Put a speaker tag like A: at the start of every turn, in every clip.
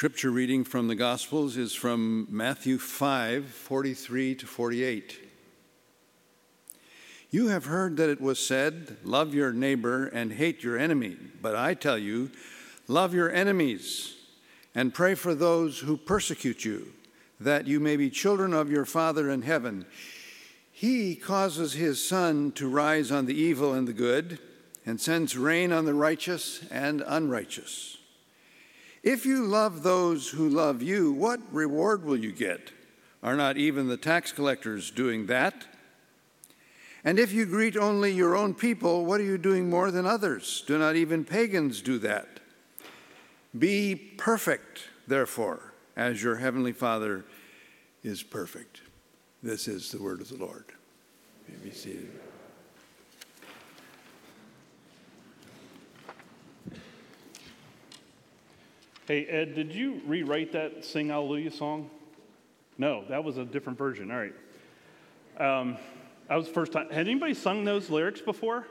A: scripture reading from the Gospels is from Matthew 5 43 to 48. You have heard that it was said, Love your neighbor and hate your enemy. But I tell you, love your enemies and pray for those who persecute you, that you may be children of your Father in heaven. He causes his sun to rise on the evil and the good, and sends rain on the righteous and unrighteous. If you love those who love you, what reward will you get? Are not even the tax collectors doing that? And if you greet only your own people, what are you doing more than others? Do not even pagans do that? Be perfect, therefore, as your heavenly Father is perfect. This is the word of the Lord. be seated.
B: Hey, Ed, did you rewrite that Sing Hallelujah song? No, that was a different version. All right. Um, that was the first time. Had anybody sung those lyrics before?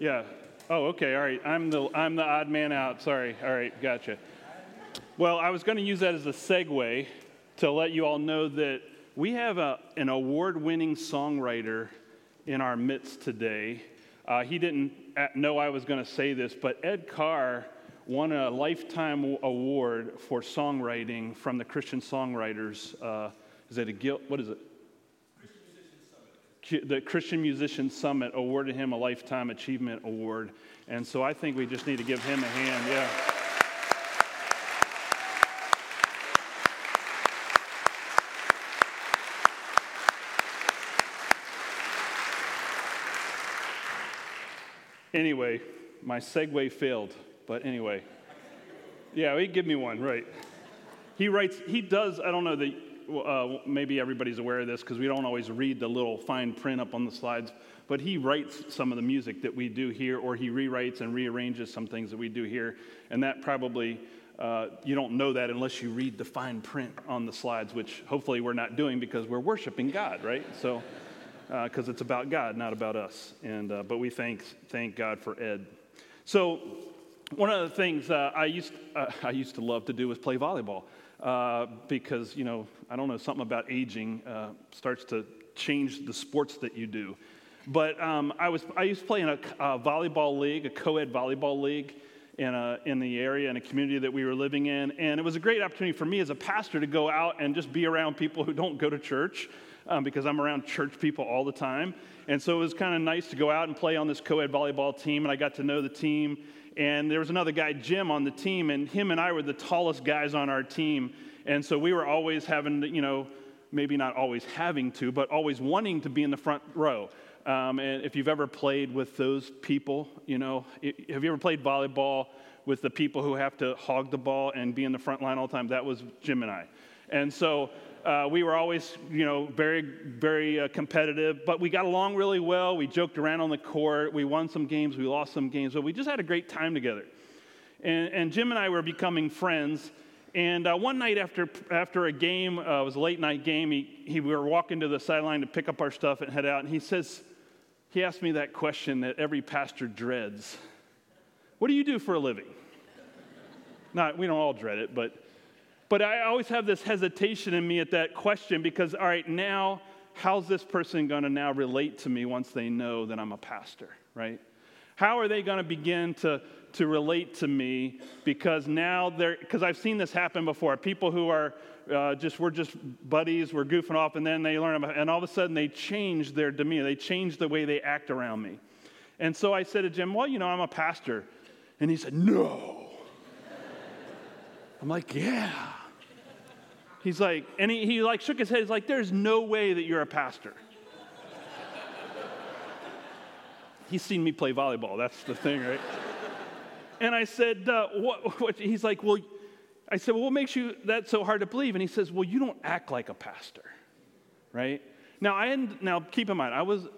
B: Yeah. Oh, okay. All right. I'm the, I'm the odd man out. Sorry. All right. Gotcha. Well, I was going to use that as a segue to let you all know that we have a, an award winning songwriter in our midst today. Uh, he didn't know I was going to say this, but Ed Carr won a lifetime award for songwriting from the Christian Songwriters. Uh, is it a guild? What is it? the Christian Musician Summit awarded him a Lifetime Achievement Award. And so I think we just need to give him a hand. Yeah. Anyway, my segue failed, but anyway. Yeah, he give me one, right. He writes, he does, I don't know, that uh, maybe everybody's aware of this because we don't always read the little fine print up on the slides, but he writes some of the music that we do here, or he rewrites and rearranges some things that we do here. And that probably, uh, you don't know that unless you read the fine print on the slides, which hopefully we're not doing because we're worshiping God, right? So, because uh, it's about God, not about us. And, uh, but we thank, thank God for Ed. So, one of the things uh, I, used, uh, I used to love to do was play volleyball uh, because, you know, I don't know, something about aging uh, starts to change the sports that you do. But um, I, was, I used to play in a, a volleyball league, a co ed volleyball league in, a, in the area, in a community that we were living in. And it was a great opportunity for me as a pastor to go out and just be around people who don't go to church. Um, because I'm around church people all the time. And so it was kind of nice to go out and play on this co ed volleyball team, and I got to know the team. And there was another guy, Jim, on the team, and him and I were the tallest guys on our team. And so we were always having you know, maybe not always having to, but always wanting to be in the front row. Um, and if you've ever played with those people, you know, have you ever played volleyball with the people who have to hog the ball and be in the front line all the time? That was Jim and I. And so uh, we were always, you know, very, very uh, competitive, but we got along really well. We joked around on the court. We won some games, we lost some games, but we just had a great time together. And, and Jim and I were becoming friends. And uh, one night after, after a game, uh, it was a late night game, he, he, we were walking to the sideline to pick up our stuff and head out. And he says, he asked me that question that every pastor dreads What do you do for a living? Not, we don't all dread it, but but I always have this hesitation in me at that question because, all right, now, how's this person going to now relate to me once they know that I'm a pastor, right? How are they going to begin to, to relate to me? Because now they're, because I've seen this happen before. People who are uh, just, we're just buddies, we're goofing off, and then they learn about, and all of a sudden they change their demeanor, they change the way they act around me. And so I said to Jim, Well, you know, I'm a pastor. And he said, No. I'm like, Yeah. He's like, and he, he like shook his head. He's like, there's no way that you're a pastor. He's seen me play volleyball. That's the thing, right? and I said, uh, what, what? He's like, well, I said, well, what makes you that so hard to believe? And he says, well, you don't act like a pastor, right? Now, I now keep in mind, I was,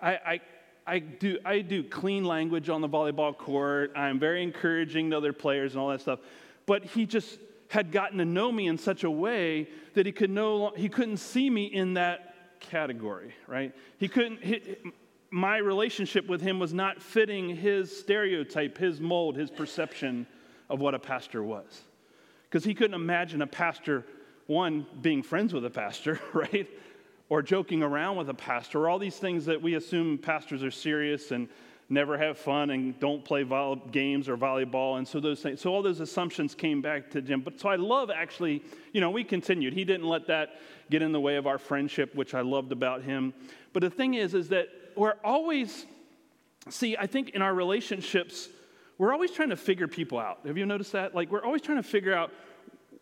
B: I, I, I do, I do clean language on the volleyball court. I'm very encouraging to other players and all that stuff. But he just had gotten to know me in such a way that he, could no, he couldn't see me in that category, right? He couldn't, he, my relationship with him was not fitting his stereotype, his mold, his perception of what a pastor was. Because he couldn't imagine a pastor, one, being friends with a pastor, right? Or joking around with a pastor, or all these things that we assume pastors are serious and never have fun and don't play vol- games or volleyball. And so those things, so all those assumptions came back to Jim. But so I love actually, you know, we continued. He didn't let that get in the way of our friendship, which I loved about him. But the thing is, is that we're always, see, I think in our relationships, we're always trying to figure people out. Have you noticed that? Like, we're always trying to figure out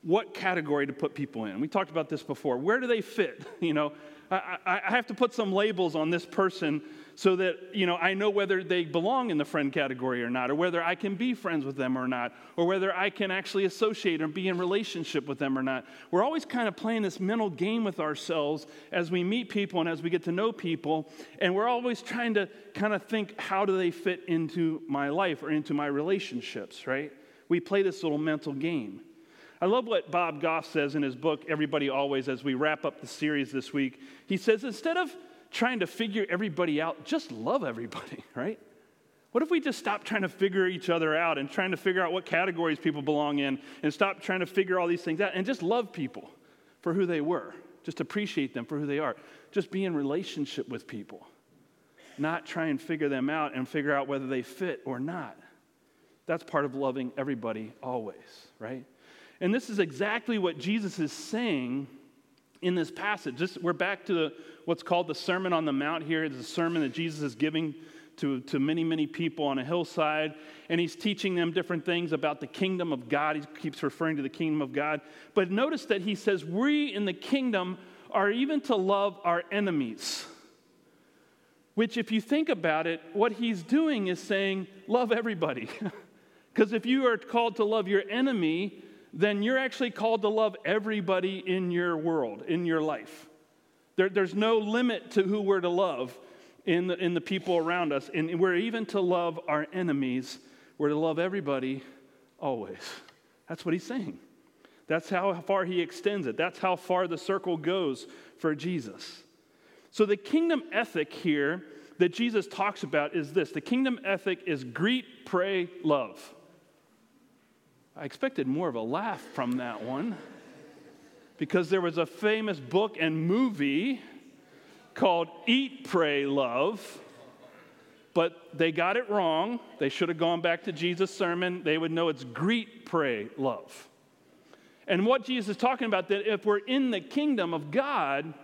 B: what category to put people in. We talked about this before. Where do they fit? You know, I, I, have to put some labels on this person so that you know I know whether they belong in the friend category or not, or whether I can be friends with them or not, or whether I can actually associate and be in relationship with them or not. We're always kind of playing this mental game with ourselves as we meet people and as we get to know people, and we're always trying to kind of think how do they fit into my life or into my relationships, right? We play this little mental game. I love what Bob Goff says in his book, Everybody Always, as we wrap up the series this week. He says, instead of trying to figure everybody out, just love everybody, right? What if we just stop trying to figure each other out and trying to figure out what categories people belong in and stop trying to figure all these things out and just love people for who they were? Just appreciate them for who they are. Just be in relationship with people, not try and figure them out and figure out whether they fit or not. That's part of loving everybody always, right? And this is exactly what Jesus is saying in this passage. This, we're back to the, what's called the Sermon on the Mount here. It's a sermon that Jesus is giving to, to many, many people on a hillside. And he's teaching them different things about the kingdom of God. He keeps referring to the kingdom of God. But notice that he says, We in the kingdom are even to love our enemies. Which, if you think about it, what he's doing is saying, Love everybody. Because if you are called to love your enemy, then you're actually called to love everybody in your world, in your life. There, there's no limit to who we're to love in the, in the people around us. And we're even to love our enemies. We're to love everybody always. That's what he's saying. That's how far he extends it. That's how far the circle goes for Jesus. So, the kingdom ethic here that Jesus talks about is this the kingdom ethic is greet, pray, love. I expected more of a laugh from that one because there was a famous book and movie called Eat, Pray, Love, but they got it wrong. They should have gone back to Jesus' sermon. They would know it's greet, pray, love. And what Jesus is talking about that if we're in the kingdom of God,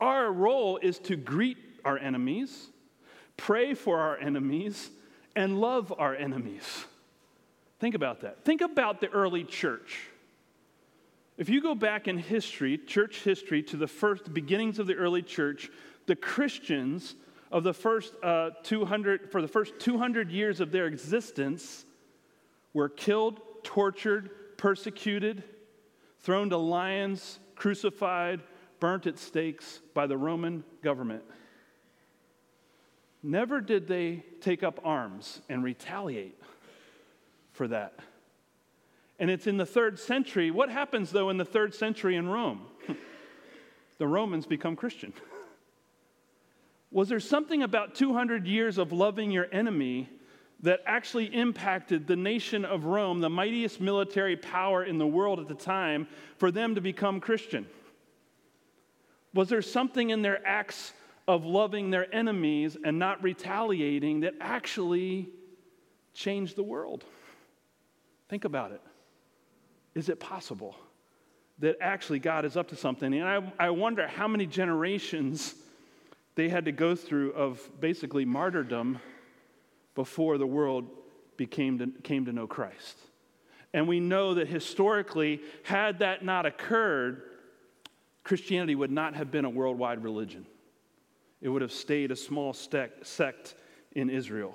B: our role is to greet our enemies, pray for our enemies, and love our enemies. Think about that. Think about the early church. If you go back in history, church history, to the first beginnings of the early church, the Christians of the first uh, 200, for the first 200 years of their existence, were killed, tortured, persecuted, thrown to lions, crucified, burnt at stakes by the Roman government. Never did they take up arms and retaliate for that. And it's in the third century. What happens, though, in the third century in Rome? the Romans become Christian. Was there something about 200 years of loving your enemy that actually impacted the nation of Rome, the mightiest military power in the world at the time, for them to become Christian? Was there something in their acts of loving their enemies and not retaliating that actually changed the world? Think about it. Is it possible that actually God is up to something? And I, I wonder how many generations they had to go through of basically martyrdom before the world became to, came to know Christ. And we know that historically, had that not occurred, Christianity would not have been a worldwide religion. It would have stayed a small sect in Israel.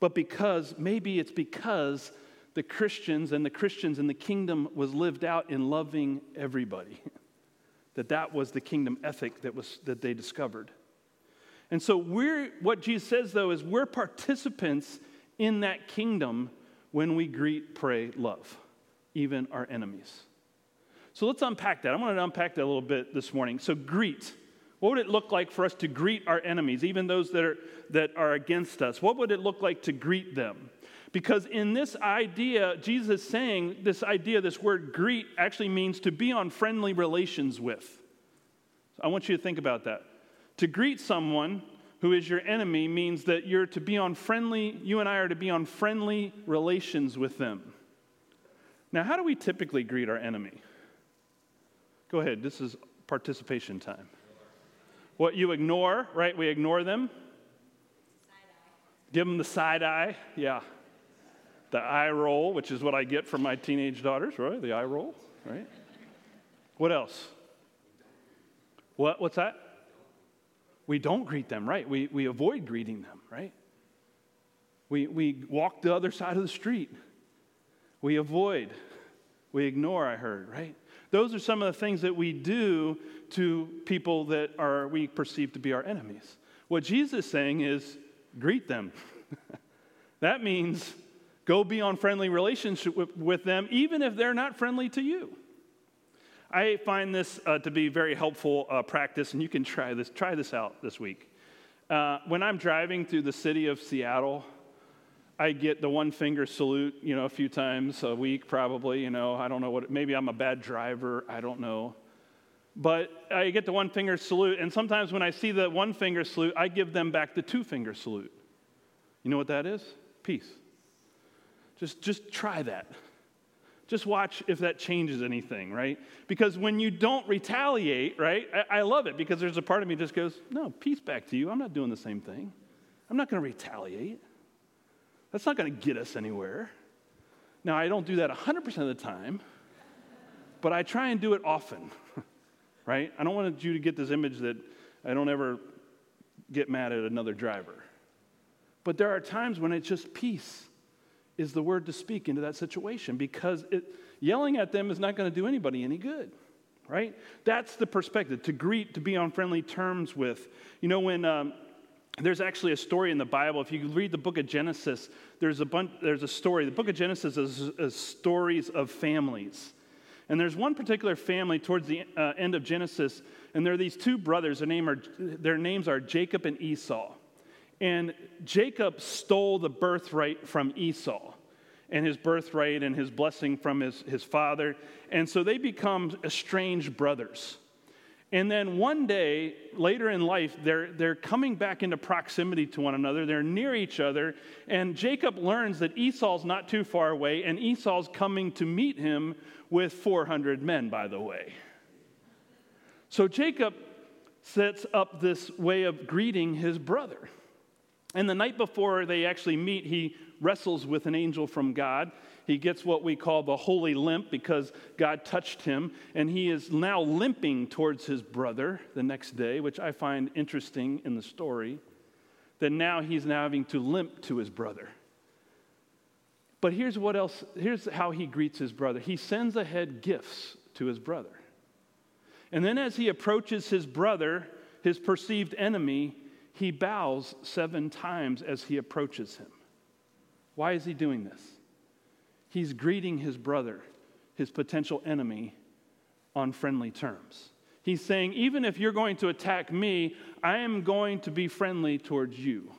B: But because, maybe it's because the Christians and the Christians in the kingdom was lived out in loving everybody. that that was the kingdom ethic that, was, that they discovered. And so we're what Jesus says though is we're participants in that kingdom when we greet, pray, love, even our enemies. So let's unpack that. I want to unpack that a little bit this morning. So greet. What would it look like for us to greet our enemies, even those that are, that are against us? What would it look like to greet them? Because in this idea, Jesus is saying this idea, this word greet, actually means to be on friendly relations with. So I want you to think about that. To greet someone who is your enemy means that you're to be on friendly, you and I are to be on friendly relations with them. Now, how do we typically greet our enemy? Go ahead, this is participation time. What you ignore, right? We ignore them. Give them the side eye, yeah. The eye roll, which is what I get from my teenage daughters, right? The eye roll, right? What else? What, what's that? We don't greet them, right? We, we avoid greeting them, right? We, we walk the other side of the street. We avoid. We ignore, I heard, right? Those are some of the things that we do to people that are we perceive to be our enemies. What Jesus is saying is greet them. that means go be on friendly relationship with, them, even if they're not friendly to you. I find this uh, to be very helpful uh, practice, and you can try this. Try this out this week. Uh, when I'm driving through the city of Seattle, I get the one finger salute, you know, a few times a week, probably. You know, I don't know what. Maybe I'm a bad driver. I don't know. But I get the one finger salute, and sometimes when I see the one finger salute, I give them back the two finger salute. You know what that is? Peace. Just, just try that. Just watch if that changes anything, right? Because when you don't retaliate, right, I, I love it because there's a part of me just goes, no, peace back to you. I'm not doing the same thing. I'm not going to retaliate. That's not going to get us anywhere. Now, I don't do that 100% of the time, but I try and do it often, right? I don't want you to get this image that I don't ever get mad at another driver. But there are times when it's just peace is the word to speak into that situation because it, yelling at them is not going to do anybody any good, right? That's the perspective to greet, to be on friendly terms with. You know, when um, there's actually a story in the Bible, if you read the book of Genesis, there's a, bunch, there's a story. The book of Genesis is, is stories of families. And there's one particular family towards the uh, end of Genesis, and there are these two brothers. Their, name are, their names are Jacob and Esau. And Jacob stole the birthright from Esau and his birthright and his blessing from his, his father. And so they become estranged brothers. And then one day, later in life, they're, they're coming back into proximity to one another. They're near each other. And Jacob learns that Esau's not too far away, and Esau's coming to meet him with 400 men, by the way. So Jacob sets up this way of greeting his brother. And the night before they actually meet, he wrestles with an angel from God. He gets what we call the holy limp because God touched him, and he is now limping towards his brother the next day, which I find interesting in the story. That now he's now having to limp to his brother. But here's what else, here's how he greets his brother. He sends ahead gifts to his brother. And then as he approaches his brother, his perceived enemy, he bows seven times as he approaches him. Why is he doing this? He's greeting his brother, his potential enemy, on friendly terms. He's saying, even if you're going to attack me, I am going to be friendly towards you.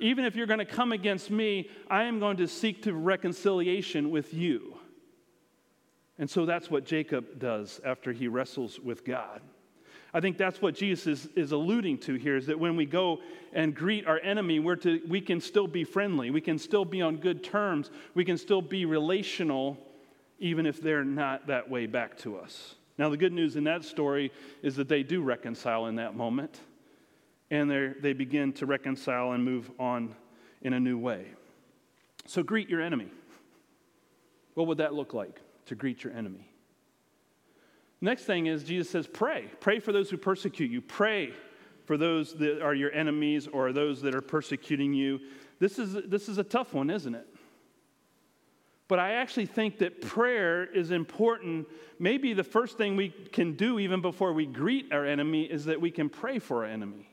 B: Even if you're going to come against me, I am going to seek to reconciliation with you. And so that's what Jacob does after he wrestles with God. I think that's what Jesus is, is alluding to here is that when we go and greet our enemy, we're to, we can still be friendly. We can still be on good terms. We can still be relational, even if they're not that way back to us. Now, the good news in that story is that they do reconcile in that moment, and they begin to reconcile and move on in a new way. So, greet your enemy. What would that look like to greet your enemy? Next thing is Jesus says, pray. Pray for those who persecute you. Pray for those that are your enemies or those that are persecuting you. This is, this is a tough one, isn't it? But I actually think that prayer is important. Maybe the first thing we can do, even before we greet our enemy, is that we can pray for our enemy.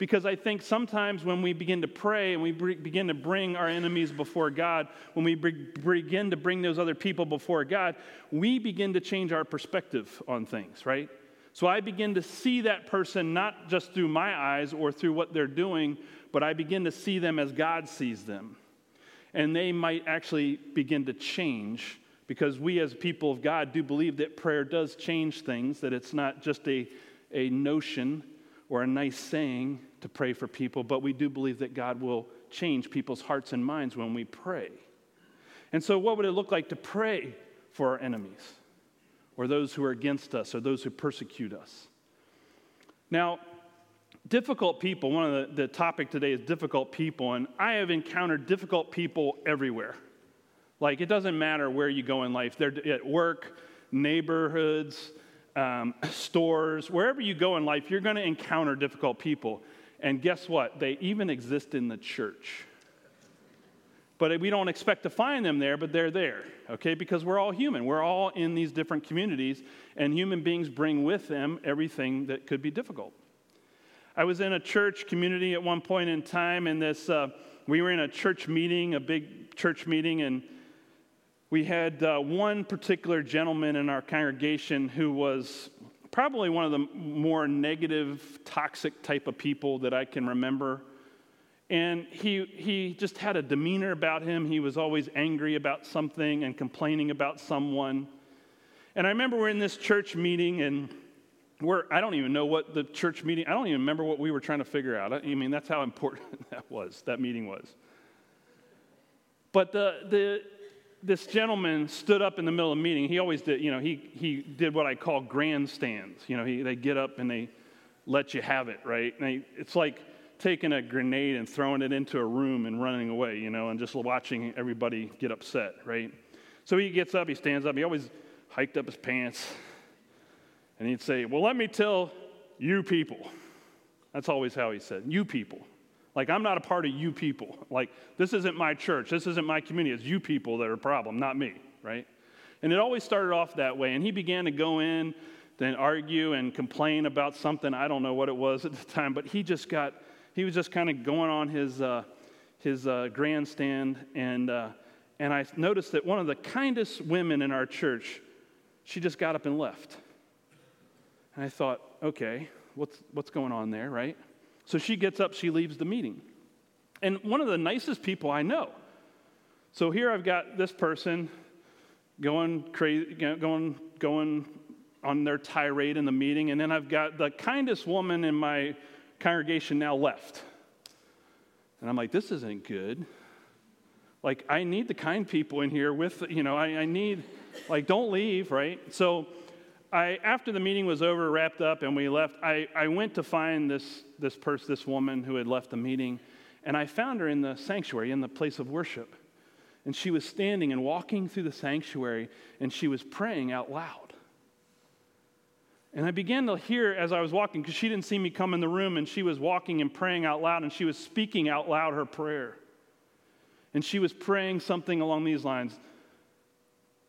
B: Because I think sometimes when we begin to pray and we begin to bring our enemies before God, when we begin to bring those other people before God, we begin to change our perspective on things, right? So I begin to see that person not just through my eyes or through what they're doing, but I begin to see them as God sees them. And they might actually begin to change because we, as people of God, do believe that prayer does change things, that it's not just a, a notion or a nice saying to pray for people, but we do believe that God will change people's hearts and minds when we pray. And so, what would it look like to pray for our enemies, or those who are against us, or those who persecute us? Now, difficult people, one of the, the topic today is difficult people, and I have encountered difficult people everywhere. Like, it doesn't matter where you go in life, they're at work, neighborhoods, um, stores, wherever you go in life, you're going to encounter difficult people. And guess what? They even exist in the church. But we don't expect to find them there, but they're there, okay? Because we're all human. We're all in these different communities, and human beings bring with them everything that could be difficult. I was in a church community at one point in time, and this, uh, we were in a church meeting, a big church meeting, and we had uh, one particular gentleman in our congregation who was probably one of the more negative, toxic type of people that I can remember. And he, he just had a demeanor about him. He was always angry about something and complaining about someone. And I remember we're in this church meeting, and we're, I don't even know what the church meeting, I don't even remember what we were trying to figure out. I mean, that's how important that was, that meeting was. But the, the, this gentleman stood up in the middle of the meeting. He always did, you know, he, he did what I call grandstands. You know, he, they get up and they let you have it, right? They, it's like taking a grenade and throwing it into a room and running away, you know, and just watching everybody get upset, right? So he gets up, he stands up, he always hiked up his pants, and he'd say, Well, let me tell you people. That's always how he said, You people. Like, I'm not a part of you people. Like, this isn't my church. This isn't my community. It's you people that are a problem, not me, right? And it always started off that way. And he began to go in, then argue and complain about something. I don't know what it was at the time, but he just got, he was just kind of going on his, uh, his uh, grandstand. And, uh, and I noticed that one of the kindest women in our church, she just got up and left. And I thought, okay, what's, what's going on there, right? So she gets up, she leaves the meeting. And one of the nicest people I know. So here I've got this person going crazy, going, going on their tirade in the meeting, and then I've got the kindest woman in my congregation now left. And I'm like, this isn't good. Like, I need the kind people in here with, you know, I, I need, like, don't leave, right? So I, after the meeting was over, wrapped up, and we left, I, I went to find this, this person, this woman who had left the meeting, and I found her in the sanctuary, in the place of worship. And she was standing and walking through the sanctuary, and she was praying out loud. And I began to hear as I was walking, because she didn't see me come in the room, and she was walking and praying out loud, and she was speaking out loud her prayer. And she was praying something along these lines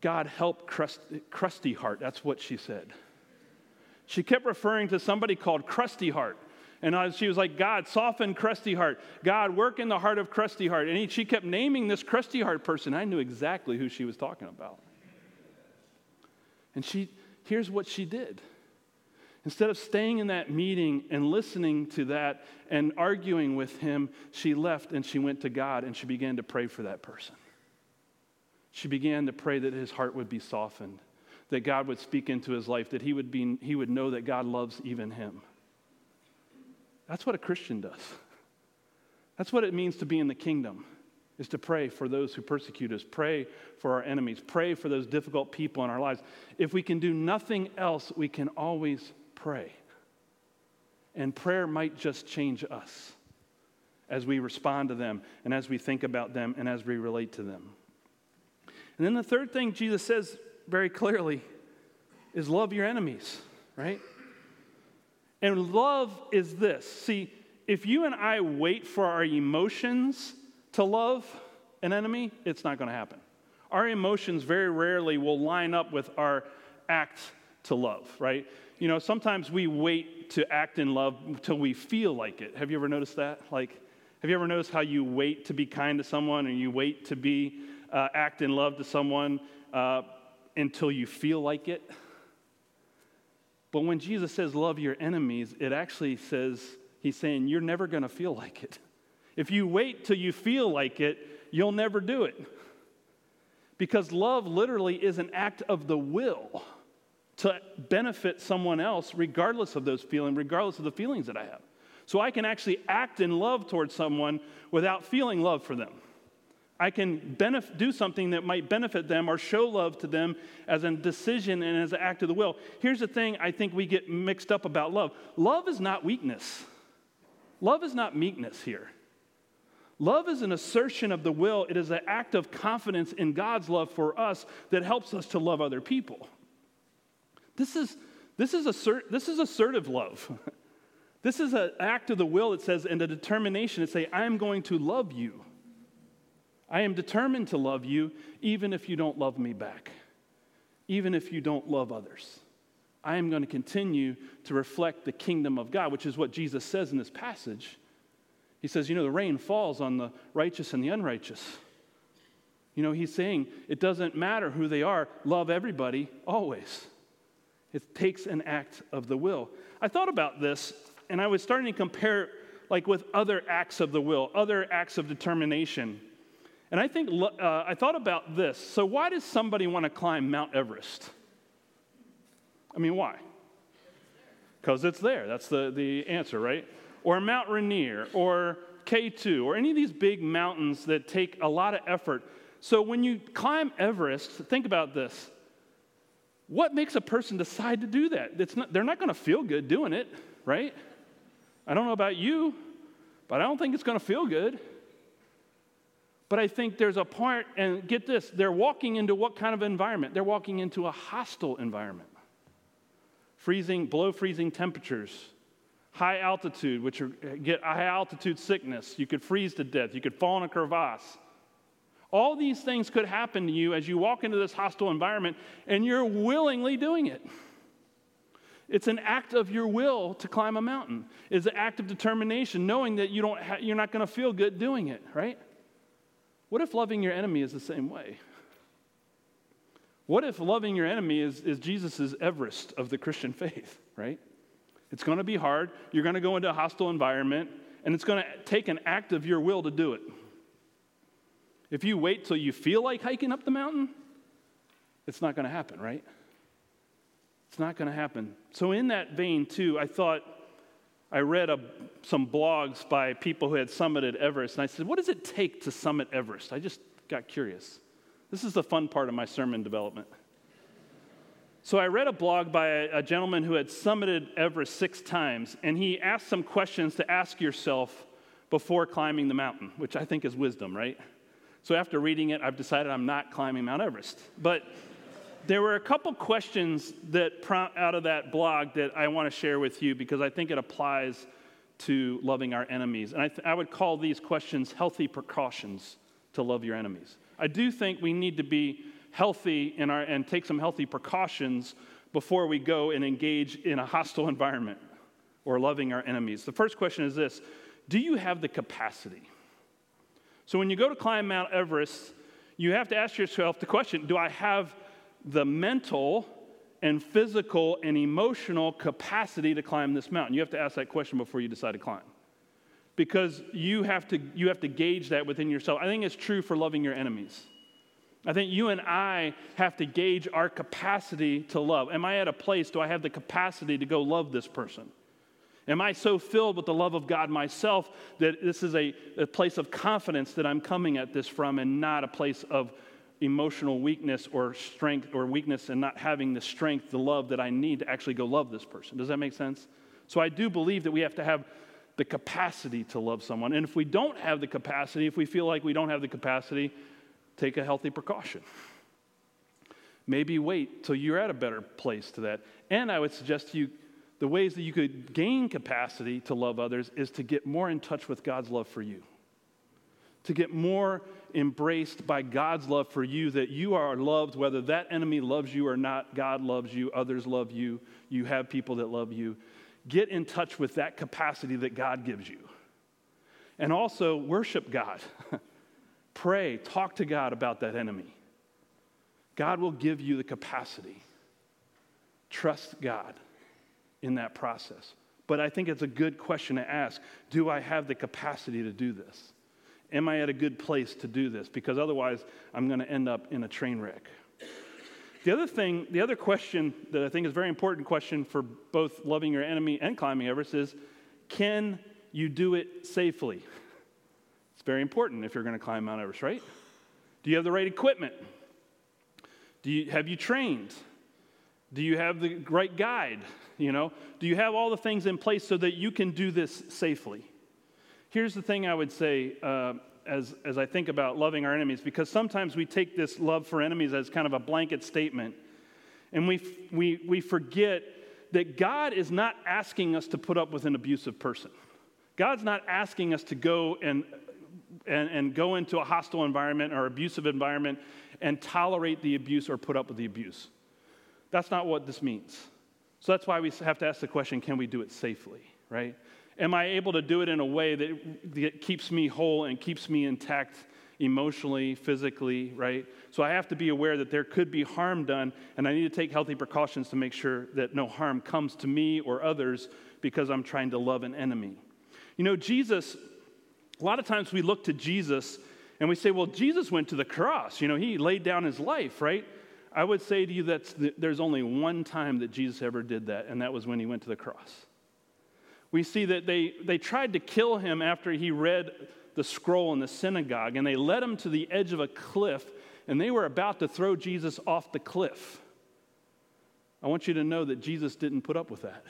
B: God help crusty, crusty heart. That's what she said. She kept referring to somebody called Crusty Heart. And she was like, God, soften Crusty Heart. God, work in the heart of Crusty Heart. And he, she kept naming this Crusty Heart person. I knew exactly who she was talking about. And she, here's what she did. Instead of staying in that meeting and listening to that and arguing with him, she left and she went to God and she began to pray for that person she began to pray that his heart would be softened, that God would speak into his life, that he would, be, he would know that God loves even him. That's what a Christian does. That's what it means to be in the kingdom, is to pray for those who persecute us, pray for our enemies, pray for those difficult people in our lives. If we can do nothing else, we can always pray. And prayer might just change us as we respond to them and as we think about them and as we relate to them. And then the third thing Jesus says very clearly is love your enemies, right? And love is this. See, if you and I wait for our emotions to love an enemy, it's not going to happen. Our emotions very rarely will line up with our act to love, right? You know, sometimes we wait to act in love until we feel like it. Have you ever noticed that? Like, have you ever noticed how you wait to be kind to someone or you wait to be uh, act in love to someone uh, until you feel like it. But when Jesus says love your enemies, it actually says, He's saying you're never going to feel like it. If you wait till you feel like it, you'll never do it. Because love literally is an act of the will to benefit someone else, regardless of those feelings, regardless of the feelings that I have. So I can actually act in love towards someone without feeling love for them. I can benef- do something that might benefit them or show love to them as a decision and as an act of the will. Here's the thing I think we get mixed up about love love is not weakness, love is not meekness here. Love is an assertion of the will. It is an act of confidence in God's love for us that helps us to love other people. This is, this is, assert, this is assertive love. this is an act of the will, it says, and a determination to say, I am going to love you. I am determined to love you even if you don't love me back, even if you don't love others. I am going to continue to reflect the kingdom of God, which is what Jesus says in this passage. He says, You know, the rain falls on the righteous and the unrighteous. You know, he's saying it doesn't matter who they are, love everybody always. It takes an act of the will. I thought about this and I was starting to compare like with other acts of the will, other acts of determination. And I think, uh, I thought about this. So, why does somebody want to climb Mount Everest? I mean, why? Because it's there. That's the, the answer, right? Or Mount Rainier, or K2, or any of these big mountains that take a lot of effort. So, when you climb Everest, think about this. What makes a person decide to do that? Not, they're not going to feel good doing it, right? I don't know about you, but I don't think it's going to feel good. But I think there's a part, and get this, they're walking into what kind of environment? They're walking into a hostile environment. Freezing, below freezing temperatures, high altitude, which are, get high altitude sickness. You could freeze to death. You could fall in a crevasse. All these things could happen to you as you walk into this hostile environment, and you're willingly doing it. It's an act of your will to climb a mountain. It's an act of determination, knowing that you don't ha- you're not going to feel good doing it, right? What if loving your enemy is the same way? What if loving your enemy is, is Jesus' Everest of the Christian faith, right? It's going to be hard. You're going to go into a hostile environment, and it's going to take an act of your will to do it. If you wait till you feel like hiking up the mountain, it's not going to happen, right? It's not going to happen. So, in that vein, too, I thought I read a, some blogs by people who had summited Everest, and I said, What does it take to summit Everest? I just got curious. This is the fun part of my sermon development. So I read a blog by a, a, gentleman who had summited Everest six times, and he asked some questions to ask yourself before climbing the mountain, which I think is wisdom, right? So after reading it, I've decided I'm not climbing Mount Everest. But there were a couple questions that prompt out of that blog that I want to share with you because I think it applies to loving our enemies. And I, th- I would call these questions healthy precautions to love your enemies. I do think we need to be healthy in our, and take some healthy precautions before we go and engage in a hostile environment or loving our enemies. The first question is this Do you have the capacity? So when you go to climb Mount Everest, you have to ask yourself the question Do I have the mental and physical and emotional capacity to climb this mountain? You have to ask that question before you decide to climb. Because you have to, you have to gauge that within yourself. I think it's true for loving your enemies. I think you and I have to gauge our capacity to love. Am I at a place, do I have the capacity to go love this person? Am I so filled with the love of God myself that this is a, a place of confidence that I'm coming at this from and not a place of emotional weakness or strength or weakness and not having the strength, the love that I need to actually go love this person. Does that make sense? So I do believe that we have to have the capacity to love someone. And if we don't have the capacity, if we feel like we don't have the capacity, take a healthy precaution. Maybe wait till you're at a better place to that. And I would suggest to you the ways that you could gain capacity to love others is to get more in touch with God's love for you to get more embraced by God's love for you, that you are loved, whether that enemy loves you or not. God loves you, others love you, you have people that love you. Get in touch with that capacity that God gives you. And also worship God. Pray, talk to God about that enemy. God will give you the capacity. Trust God in that process. But I think it's a good question to ask Do I have the capacity to do this? Am I at a good place to do this? Because otherwise, I'm going to end up in a train wreck. The other thing, the other question that I think is a very important question for both loving your enemy and climbing Everest is can you do it safely? It's very important if you're going to climb Mount Everest, right? Do you have the right equipment? Do you, have you trained? Do you have the right guide? You know, do you have all the things in place so that you can do this safely? Here's the thing I would say uh, as, as I think about loving our enemies, because sometimes we take this love for enemies as kind of a blanket statement, and we, we, we forget that God is not asking us to put up with an abusive person. God's not asking us to go and, and, and go into a hostile environment or abusive environment and tolerate the abuse or put up with the abuse. That's not what this means. So that's why we have to ask the question can we do it safely, right? Am I able to do it in a way that, that keeps me whole and keeps me intact emotionally, physically, right? So I have to be aware that there could be harm done, and I need to take healthy precautions to make sure that no harm comes to me or others because I'm trying to love an enemy. You know, Jesus, a lot of times we look to Jesus and we say, well, Jesus went to the cross. You know, he laid down his life, right? I would say to you that there's only one time that Jesus ever did that, and that was when he went to the cross. We see that they, they tried to kill him after he read the scroll in the synagogue, and they led him to the edge of a cliff, and they were about to throw Jesus off the cliff. I want you to know that Jesus didn't put up with that.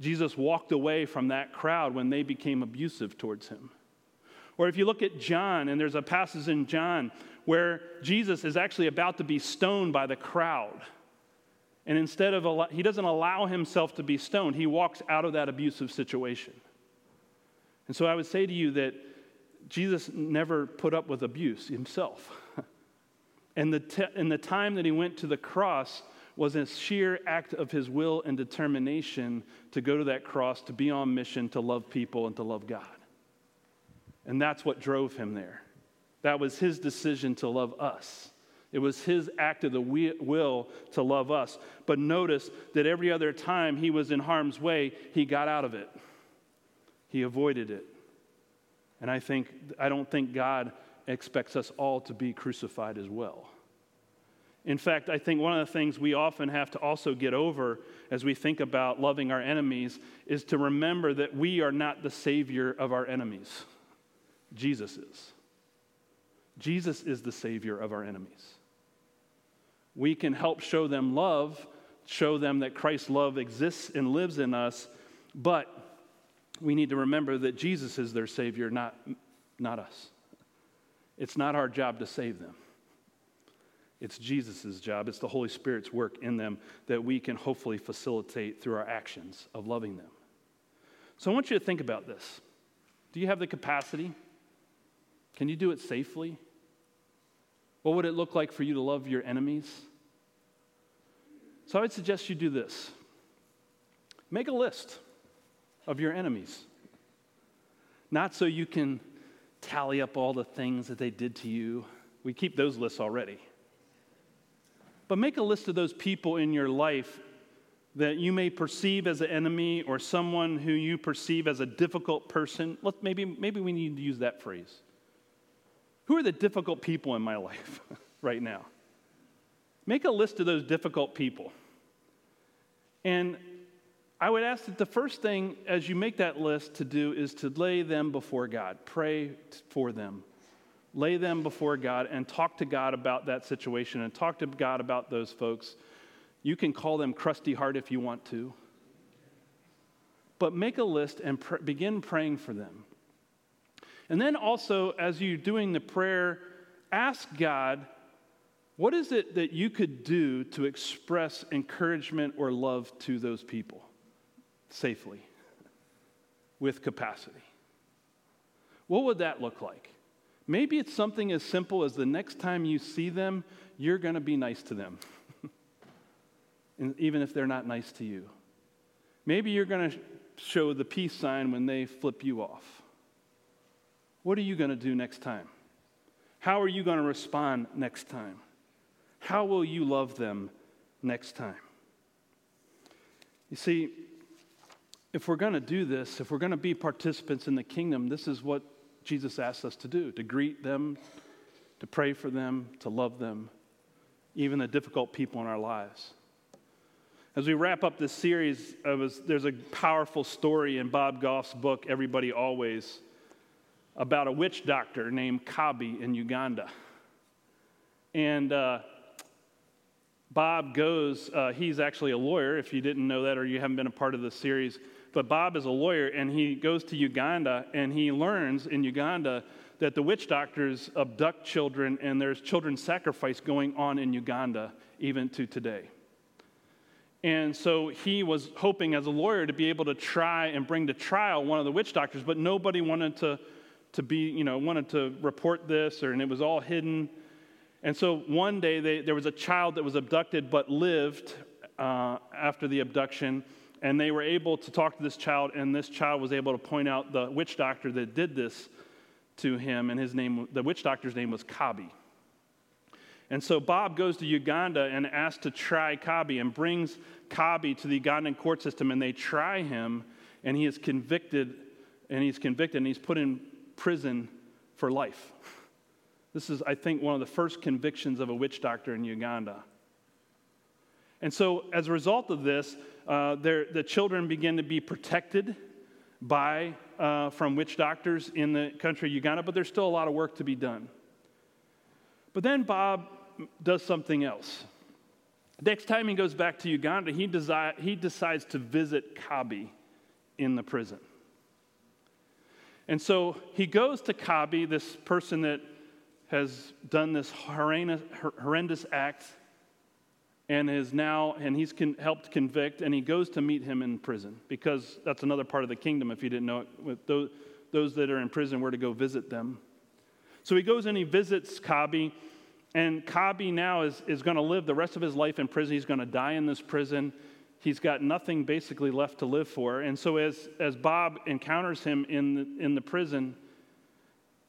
B: Jesus walked away from that crowd when they became abusive towards him. Or if you look at John, and there's a passage in John where Jesus is actually about to be stoned by the crowd. And instead of, he doesn't allow himself to be stoned, he walks out of that abusive situation. And so I would say to you that Jesus never put up with abuse himself. and, the and the time that he went to the cross was a sheer act of his will and determination to go to that cross, to be on mission, to love people, and to love God. And that's what drove him there. That was his decision to love us. It was his act of the will to love us. But notice that every other time he was in harm's way, he got out of it. He avoided it. And I think I don't think God expects us all to be crucified as well. In fact, I think one of the things we often have to also get over as we think about loving our enemies is to remember that we are not the savior of our enemies. Jesus is. Jesus is the Savior of our enemies. We can help show them love, show them that Christ's love exists and lives in us, but we need to remember that Jesus is their Savior, not, not us. It's not our job to save them. It's Jesus' job. It's the Holy Spirit's work in them that we can hopefully facilitate through our actions of loving them. So I want you to think about this. Do you have the capacity? Can you do it safely? What would it look like for you to love your enemies? So I would suggest you do this make a list of your enemies. Not so you can tally up all the things that they did to you. We keep those lists already. But make a list of those people in your life that you may perceive as an enemy or someone who you perceive as a difficult person. Let, maybe, maybe we need to use that phrase. Who are the difficult people in my life right now? Make a list of those difficult people. And I would ask that the first thing as you make that list to do is to lay them before God. Pray for them. Lay them before God and talk to God about that situation and talk to God about those folks. You can call them crusty heart if you want to. But make a list and pr- begin praying for them. And then also, as you're doing the prayer, ask God, what is it that you could do to express encouragement or love to those people safely, with capacity? What would that look like? Maybe it's something as simple as the next time you see them, you're going to be nice to them, even if they're not nice to you. Maybe you're going to show the peace sign when they flip you off. What are you going to do next time? How are you going to respond next time? How will you love them next time? You see, if we're going to do this, if we're going to be participants in the kingdom, this is what Jesus asks us to do to greet them, to pray for them, to love them, even the difficult people in our lives. As we wrap up this series, was, there's a powerful story in Bob Goff's book, Everybody Always, about a witch doctor named Kabi in Uganda. And uh, Bob goes, uh, he's actually a lawyer, if you didn't know that or you haven't been a part of the series. But Bob is a lawyer, and he goes to Uganda and he learns in Uganda that the witch doctors abduct children, and there's children sacrifice going on in Uganda even to today. And so he was hoping as a lawyer to be able to try and bring to trial one of the witch doctors, but nobody wanted to, to be, you know, wanted to report this, or, and it was all hidden. And so one day they, there was a child that was abducted but lived uh, after the abduction, and they were able to talk to this child, and this child was able to point out the witch doctor that did this to him, and his name, the witch doctor's name was Kabi. And so Bob goes to Uganda and asks to try Kabi and brings Kabi to the Ugandan court system, and they try him, and he is convicted, and he's convicted, and he's put in prison for life. This is, I think, one of the first convictions of a witch doctor in Uganda. And so, as a result of this, uh, the children begin to be protected by, uh, from witch doctors in the country of Uganda, but there's still a lot of work to be done. But then Bob does something else. Next time he goes back to Uganda, he, desi- he decides to visit Kabi in the prison. And so he goes to Kabi, this person that has done this horrendous, act and is now and he's con- helped convict and he goes to meet him in prison because that's another part of the kingdom if you didn't know it those, those that are in prison were to go visit them so he goes and he visits kabi and Kabi now is, is going to live the rest of his life in prison. He's going to die in this prison. He's got nothing basically left to live for. And so, as, as Bob encounters him in the, in the prison,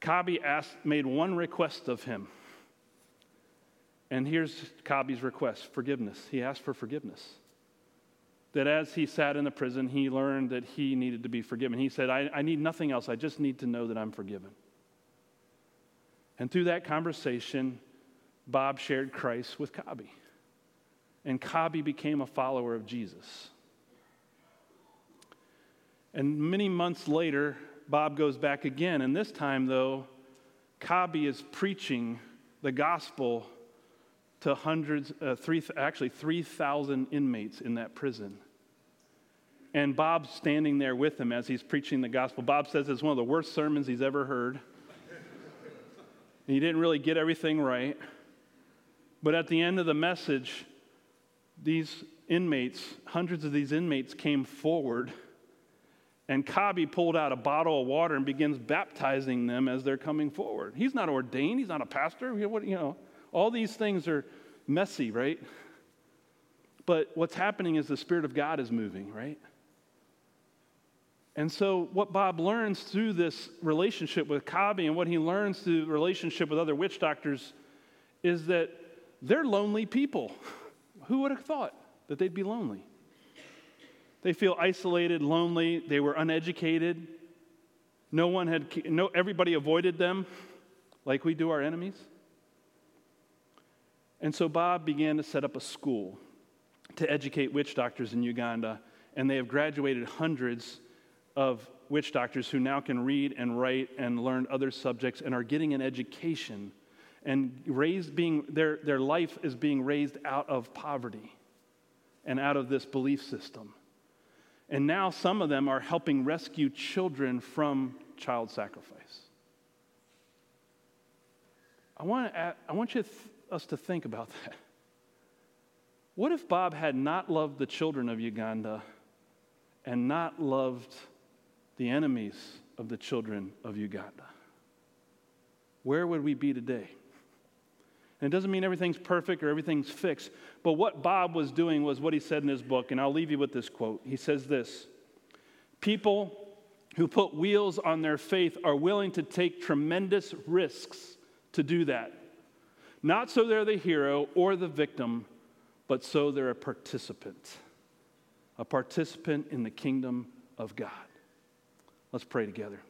B: Kabi asked, made one request of him. And here's Kabi's request forgiveness. He asked for forgiveness. That as he sat in the prison, he learned that he needed to be forgiven. He said, I, I need nothing else. I just need to know that I'm forgiven. And through that conversation, Bob shared Christ with Kabi. And Kabi became a follower of Jesus. And many months later, Bob goes back again. And this time, though, Kabi is preaching the gospel to hundreds, uh, three, actually 3,000 inmates in that prison. And Bob's standing there with him as he's preaching the gospel. Bob says it's one of the worst sermons he's ever heard. he didn't really get everything right. But at the end of the message, these inmates, hundreds of these inmates came forward, and Kabi pulled out a bottle of water and begins baptizing them as they're coming forward. He's not ordained, he's not a pastor. You know, all these things are messy, right? But what's happening is the Spirit of God is moving, right? And so, what Bob learns through this relationship with Kabi and what he learns through the relationship with other witch doctors is that they're lonely people. Who would have thought that they'd be lonely? They feel isolated, lonely, they were uneducated. No one had, no, everybody avoided them like we do our enemies. And so Bob began to set up a school to educate witch doctors in Uganda, and they have graduated hundreds of witch doctors who now can read and write and learn other subjects and are getting an education and raised being their, their life is being raised out of poverty and out of this belief system. And now some of them are helping rescue children from child sacrifice. I want, to I want you th- us to think about that. What if Bob had not loved the children of Uganda and not loved the enemies of the children of Uganda? Where would we be today? And it doesn't mean everything's perfect or everything's fixed, but what Bob was doing was what he said in his book, and I'll leave you with this quote. He says this People who put wheels on their faith are willing to take tremendous risks to do that. Not so they're the hero or the victim, but so they're a participant, a participant in the kingdom of God. Let's pray together.